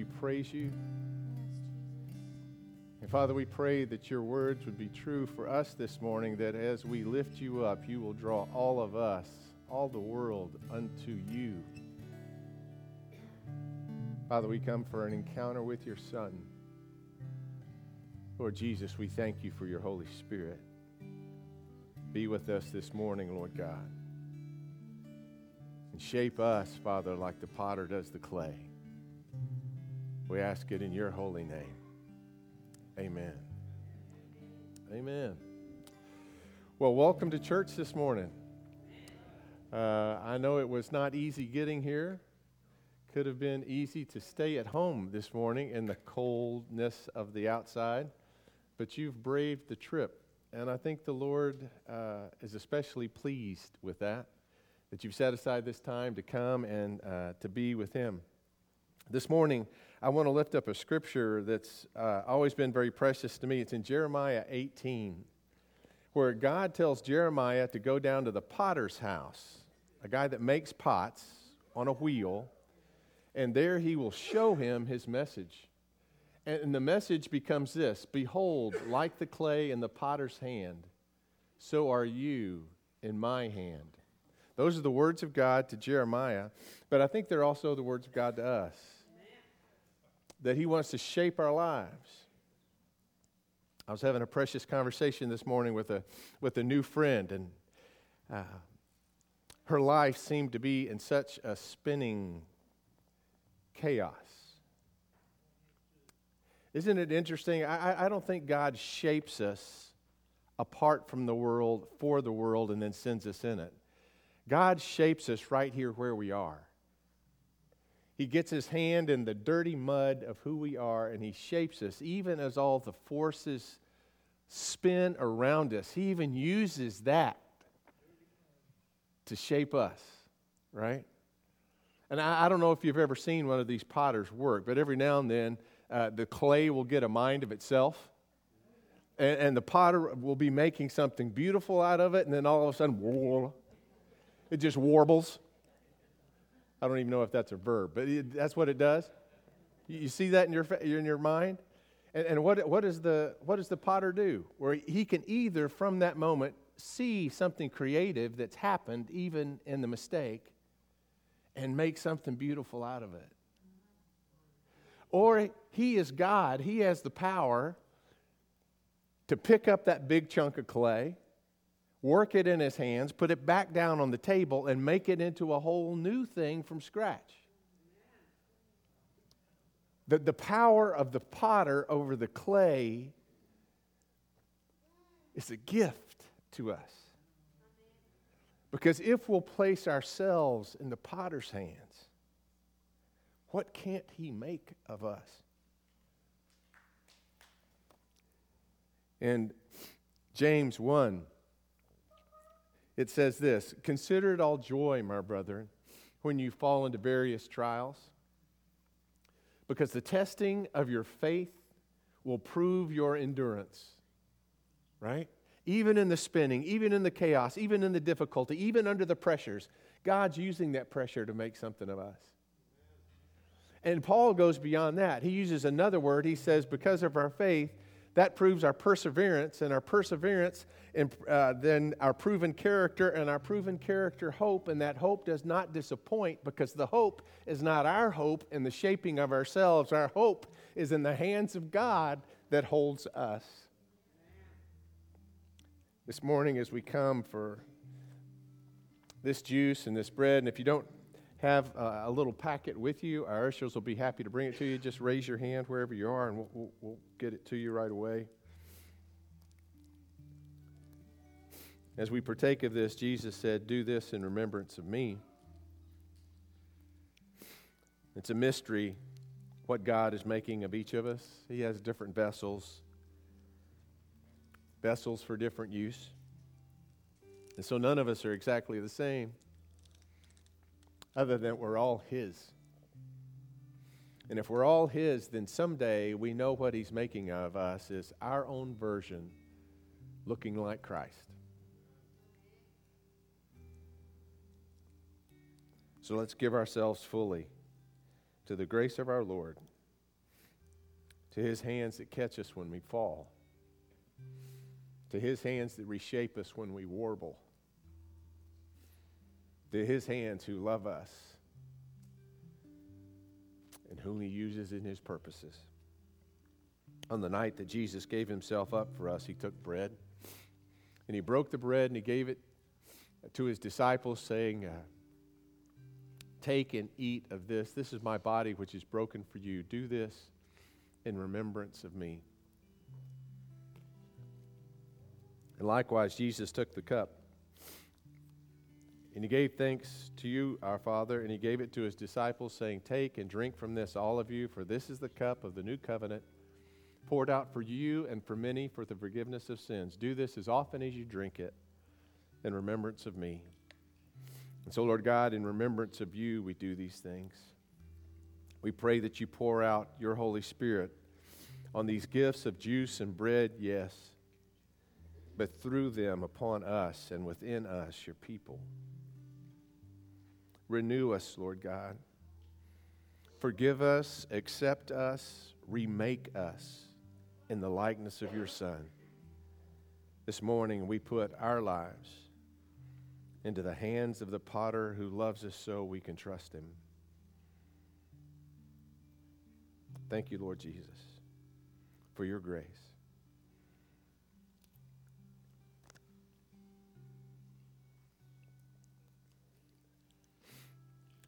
we praise you. And Father, we pray that your words would be true for us this morning, that as we lift you up, you will draw all of us, all the world, unto you. Father, we come for an encounter with your Son. Lord Jesus, we thank you for your Holy Spirit. Be with us this morning, Lord God. And shape us, Father, like the potter does the clay. We ask it in your holy name. Amen. Amen. Well, welcome to church this morning. Uh, I know it was not easy getting here. Could have been easy to stay at home this morning in the coldness of the outside, but you've braved the trip. And I think the Lord uh, is especially pleased with that, that you've set aside this time to come and uh, to be with Him. This morning, I want to lift up a scripture that's uh, always been very precious to me. It's in Jeremiah 18, where God tells Jeremiah to go down to the potter's house, a guy that makes pots on a wheel, and there he will show him his message. And the message becomes this Behold, like the clay in the potter's hand, so are you in my hand. Those are the words of God to Jeremiah, but I think they're also the words of God to us that He wants to shape our lives. I was having a precious conversation this morning with a, with a new friend, and uh, her life seemed to be in such a spinning chaos. Isn't it interesting? I, I don't think God shapes us apart from the world, for the world, and then sends us in it. God shapes us right here where we are. He gets his hand in the dirty mud of who we are and he shapes us, even as all the forces spin around us. He even uses that to shape us, right? And I, I don't know if you've ever seen one of these potters work, but every now and then uh, the clay will get a mind of itself. And, and, the potter will be making something beautiful out of it, and then all of a sudden, it just warbles I don't even know if that's a verb, but it, that's what it does. You, you see that in your, in your mind? And, and what, what, is the, what does the potter do? Where he can either, from that moment, see something creative that's happened, even in the mistake, and make something beautiful out of it. Or he is God, he has the power to pick up that big chunk of clay work it in his hands, put it back down on the table, and make it into a whole new thing from scratch. The, the power of the potter over the clay is a gift to us. Because if we'll place ourselves in the potter's hands, what can't he make of us? And James 1 it says this Consider it all joy, my brethren, when you fall into various trials, because the testing of your faith will prove your endurance. Right? Even in the spinning, even in the chaos, even in the difficulty, even under the pressures, God's using that pressure to make something of us. And Paul goes beyond that. He uses another word. He says, Because of our faith, that proves our perseverance, and our perseverance, and uh, then our proven character, and our proven character hope, and that hope does not disappoint because the hope is not our hope in the shaping of ourselves. Our hope is in the hands of God that holds us. This morning, as we come for this juice and this bread, and if you don't have a, little packet with you. Our ushers will be happy to bring it to you. Just raise your hand wherever you are, and we'll, we'll, we'll get it to you right away. As we partake of this, Jesus said, Do this in remembrance of me. It's a mystery what God is making of each of us. He has different vessels, vessels for different use. And so none of us are exactly the same other than we're all His. And if we're all His, then someday we know what He's making of us is our own version looking like Christ. So let's give ourselves fully to the grace of our Lord to his hands that catch us when we fall, to his hands that reshape us when we warble, to his hands who love us and whom he uses in his purposes. On the night that Jesus gave himself up for us, he took bread and he broke the bread and he gave it to his disciples, saying, uh, Take and eat of this. This is my body, which is broken for you. Do this in remembrance of me. And likewise, Jesus took the cup. And he gave thanks to you, our Father, and he gave it to his disciples, saying, Take and drink from this, all of you, for this is the cup of the new covenant, poured out for you and for many for the forgiveness of sins. Do this as often as you drink it in remembrance of me. And so, Lord God, in remembrance of you, we do these things. We pray that you pour out your Holy Spirit on these gifts of juice and bread, yes, but through them upon us and within us, your people. Renew us, Lord God. Forgive us, accept us, remake us in the likeness of your Son. This morning, we put our lives into the hands of the potter who loves us so we can trust him. Thank you, Lord Jesus, for your grace.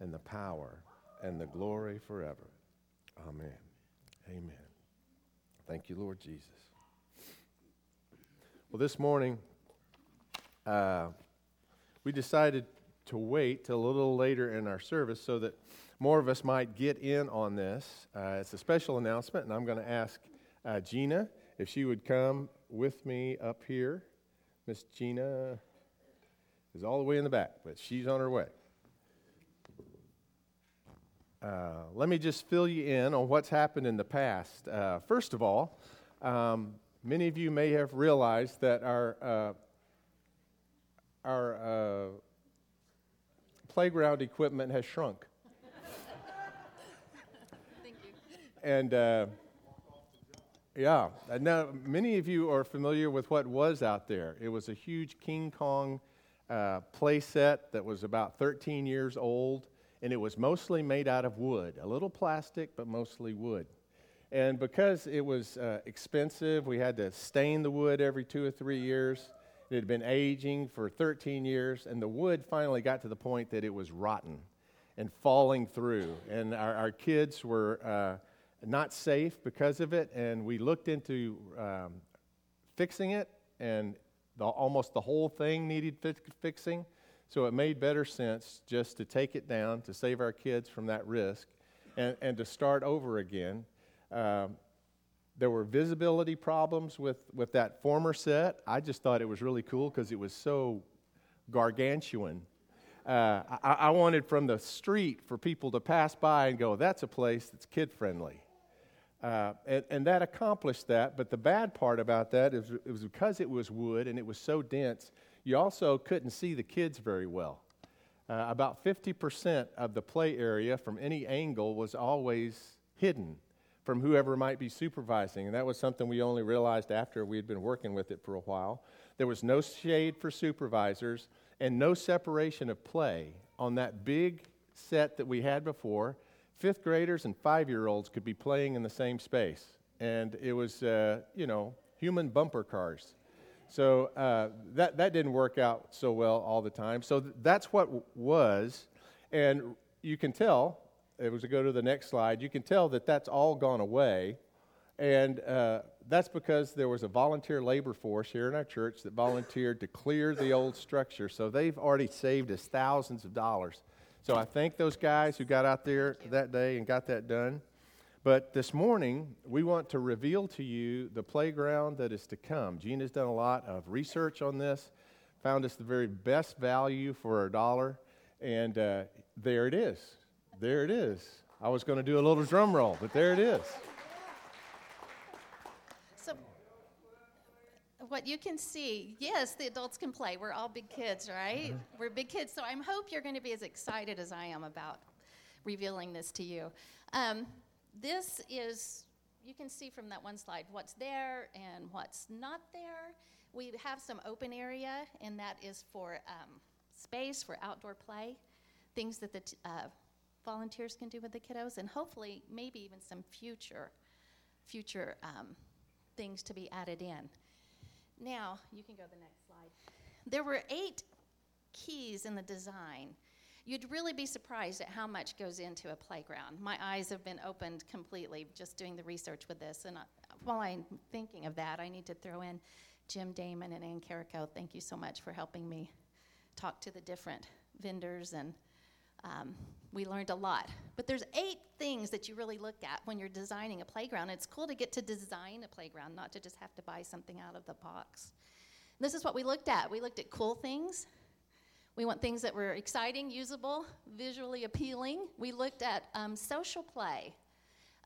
and the power, and the glory forever. Amen. Amen. Thank you, Lord Jesus. Well, this morning, uh, we decided to wait till a little later in our service so that more of us might get in on this. Uh, it's a special announcement, and I'm going to ask uh, Gina if she would come with me up here. Miss Gina is all the way in the back, but she's on her way. Uh, let me just fill you in on what's happened in the past. Uh, first of all, um, many of you may have realized that our uh, our uh, playground equipment has shrunk. Thank you. And uh, yeah, now many of you are familiar with what was out there. It was a huge King Kong uh, play set that was about 13 years old, and it was mostly made out of wood, a little plastic, but mostly wood. And because it was uh, expensive, we had to stain the wood every two or three years. It had been aging for 13 years, and the wood finally got to the point that it was rotten and falling through. And our, our kids were uh, not safe because of it, and we looked into um, fixing it, and the, almost the whole thing needed fi- fixing. So it made better sense just to take it down to save our kids from that risk and, and to start over again. Um, there were visibility problems with, with that former set. I just thought it was really cool because it was so gargantuan. Uh, I, I, wanted from the street for people to pass by and go, that's a place that's kid friendly. Uh, and, and, that accomplished that, but the bad part about that is it was because it was wood and it was so dense, you also couldn't see the kids very well. Uh, about 50% of the play area from any angle was always hidden from whoever might be supervising. And that was something we only realized after we had been working with it for a while. There was no shade for supervisors and no separation of play on that big set that we had before. Fifth graders and five year olds could be playing in the same space. And it was, uh, you know, human bumper cars. So uh, that, that didn't work out so well all the time. So th- that's what w- was. And you can tell it was to go to the next slide, you can tell that that's all gone away. And uh, that's because there was a volunteer labor force here in our church that volunteered to clear the old structure. So they've already saved us thousands of dollars. So I thank those guys who got out there that day and got that done. But this morning, we want to reveal to you the playground that is to come. Gene has done a lot of research on this, found us the very best value for our dollar, and uh, there it is. There it is. I was going to do a little drum roll, but there it is. So, what you can see, yes, the adults can play. We're all big kids, right? Uh-huh. We're big kids. So, I hope you're going to be as excited as I am about revealing this to you. Um, this is, you can see from that one slide what's there and what's not there. We have some open area, and that is for um, space for outdoor play, things that the t- uh, volunteers can do with the kiddos, and hopefully, maybe even some future, future um, things to be added in. Now, you can go to the next slide. There were eight keys in the design. You'd really be surprised at how much goes into a playground. My eyes have been opened completely just doing the research with this. And I, while I'm thinking of that, I need to throw in Jim Damon and Ann Carrico. Thank you so much for helping me talk to the different vendors and um, we learned a lot. But there's eight things that you really look at when you're designing a playground. It's cool to get to design a playground, not to just have to buy something out of the box. This is what we looked at. We looked at cool things. We want things that were exciting, usable, visually appealing. We looked at um, social play.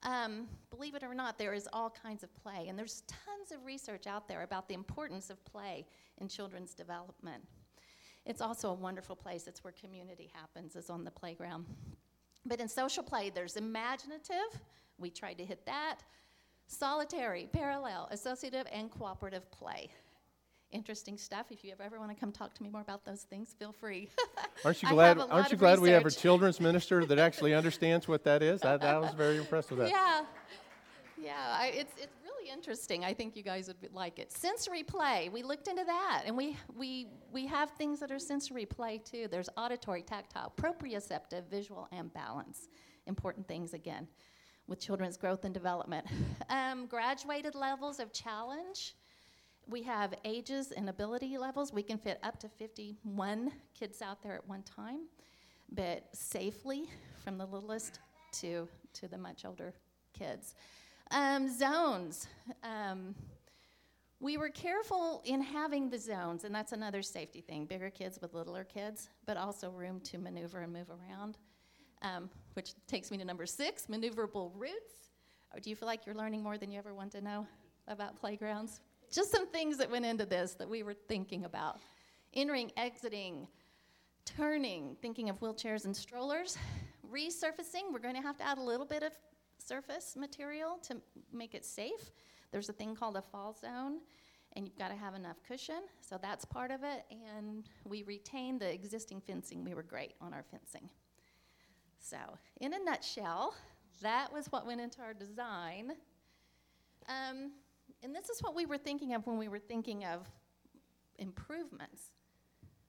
Um, believe it or not, there is all kinds of play, and there's tons of research out there about the importance of play in children's development. It's also a wonderful place. It's where community happens, is on the playground. But in social play, there's imaginative. We tried to hit that. Solitary, parallel, associative, and cooperative play. Interesting stuff. If you ever want to come talk to me more about those things, feel free. Aren't you glad? have a lot Aren't you glad we have a children's minister that actually understands what that is? I, I was very impressed with that. Yeah, yeah. I, it's it's really interesting. I think you guys would like it. Sensory play. We looked into that, and we we we have things that are sensory play too. There's auditory, tactile, proprioceptive, visual, and balance. Important things again with children's growth and development. Um, graduated levels of challenge. We have ages and ability levels. We can fit up to 51 kids out there at one time, but safely from the littlest to, to the much older kids. Um, zones. Um, we were careful in having the zones, and that's another safety thing bigger kids with littler kids, but also room to maneuver and move around, um, which takes me to number six maneuverable routes. Or do you feel like you're learning more than you ever want to know about playgrounds? Just some things that went into this that we were thinking about entering, exiting, turning, thinking of wheelchairs and strollers, resurfacing. We're going to have to add a little bit of surface material to make it safe. There's a thing called a fall zone, and you've got to have enough cushion, so that's part of it. And we retained the existing fencing. We were great on our fencing. So, in a nutshell, that was what went into our design. Um, and this is what we were thinking of when we were thinking of improvements.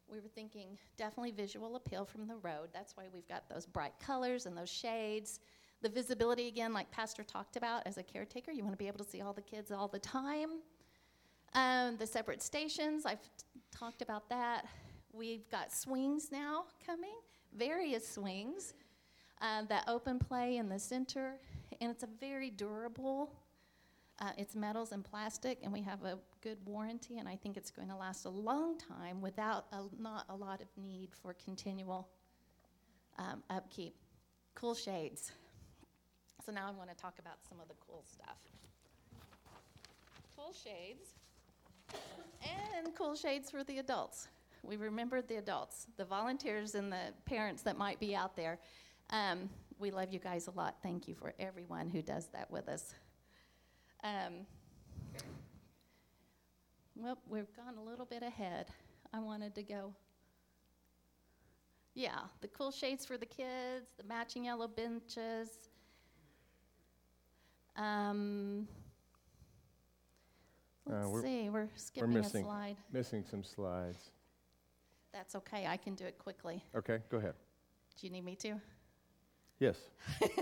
We were thinking definitely visual appeal from the road. That's why we've got those bright colors and those shades. The visibility, again, like Pastor talked about, as a caretaker, you want to be able to see all the kids all the time. Um, the separate stations, I've t- talked about that. We've got swings now coming, various swings. Uh, that open play in the center, and it's a very durable. Uh, it's metals and plastic, and we have a good warranty, and I think it's going to last a long time without a, not a lot of need for continual um, upkeep. Cool shades. So now I want to talk about some of the cool stuff. Cool shades, and cool shades for the adults. We remembered the adults, the volunteers, and the parents that might be out there. Um, we love you guys a lot. Thank you for everyone who does that with us. Um, well, we've gone a little bit ahead. I wanted to go. Yeah, the cool shades for the kids, the matching yellow benches. Um, let's Uh, we're- see, we're skipping missing. a slide. Missing some slides. That's okay, I can do it quickly. Okay, go ahead. Do you need me to? Yes.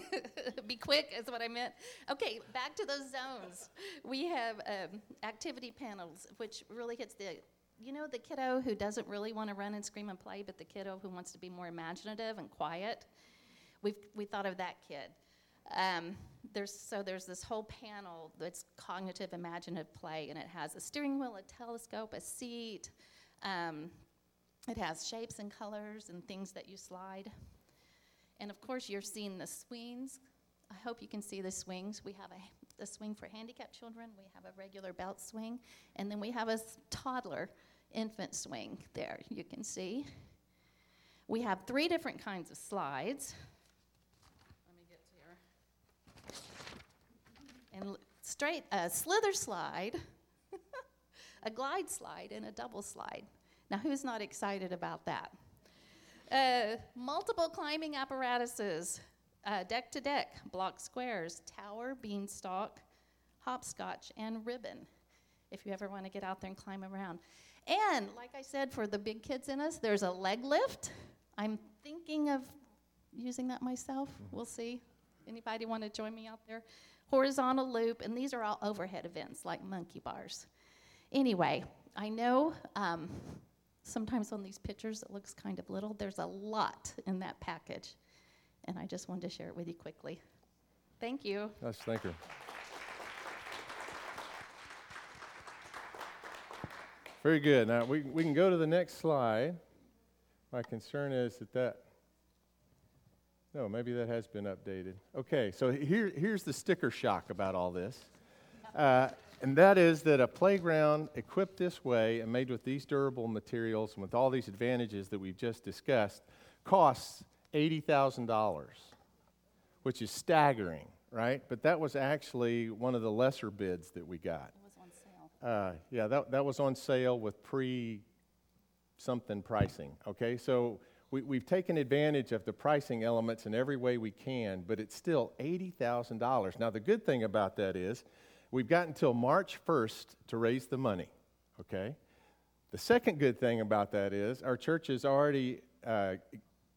Be quick is what I meant. Okay, back to those zones. We have um, activity panels, which really hits the, you know, the kiddo who doesn't really want to run and scream and play, but the kiddo who wants to be more imaginative and quiet. We've we thought of that kid. Um, there's, so there's this whole panel that's cognitive imaginative play, and it has a steering wheel, a telescope, a seat. Um, it has shapes and colors and things that you slide. And of course, you're seeing the swings. I hope you can see the swings. We have a, a swing for handicapped children, we have a regular belt swing, and then we have a toddler infant swing there, you can see. We have three different kinds of slides. Let me get here. And straight, a slither slide, a glide slide, and a double slide. Now, who's not excited about that? Uh, multiple climbing apparatuses, uh, deck to deck, block squares, tower, beanstalk, hopscotch, and ribbon, if you ever want to get out there and climb around. And, like I said, for the big kids in us, there's a leg lift. I'm thinking of using that myself. Mm-hmm. We'll see. Anybody want to join me out there? Horizontal loop, and these are all overhead events like monkey bars. Anyway, I know um, sometimes on these pictures it looks kind of little. There's a lot in that package, and I just wanted to share it with you quickly. Thank you. Yes, thank you. Very good. Now we, we can go to the next slide. My concern is that that, no, maybe that has been updated. Okay, so here, here's the sticker shock about all this. Uh, and that is that a playground equipped this way and made with these durable materials and with all these advantages that we've just discussed costs $80,000, which is staggering, right? But that was actually one of the lesser bids that we got. It was on sale. Uh, yeah, that, that was on sale with pre something pricing, okay? So we, we've taken advantage of the pricing elements in every way we can, but it's still $80,000. Now, the good thing about that is, We've got until March 1st to raise the money, okay? The second good thing about that is our church has already uh,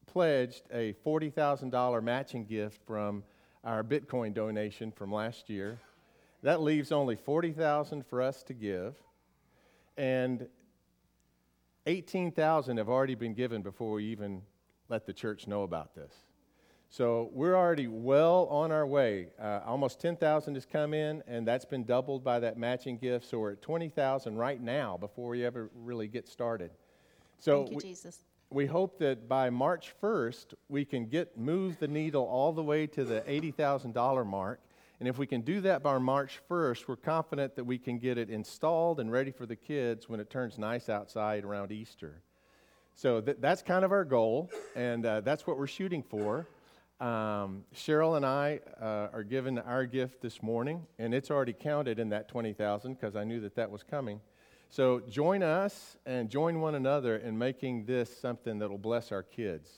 pledged a $40,000 matching gift from our Bitcoin donation from last year. That leaves only 40,000 for us to give. And 18,000 have already been given before we even let the church know about this. So we're already well on our way. Uh, almost 10,000 has come in, and that's been doubled by that matching gift. So we're at 20,000 right now before we ever really get started. So Thank you, we, Jesus. We hope that by March 1st, we can get move the needle all the way to the $80,000 mark. And if we can do that by March 1st, we're confident that we can get it installed and ready for the kids when it turns nice outside around Easter. So th- that's kind of our goal, and uh, that's what we're shooting for. Um, Cheryl and I uh, are given our gift this morning, and it's already counted in that 20,000 because I knew that that was coming. So join us and join one another in making this something that will bless our kids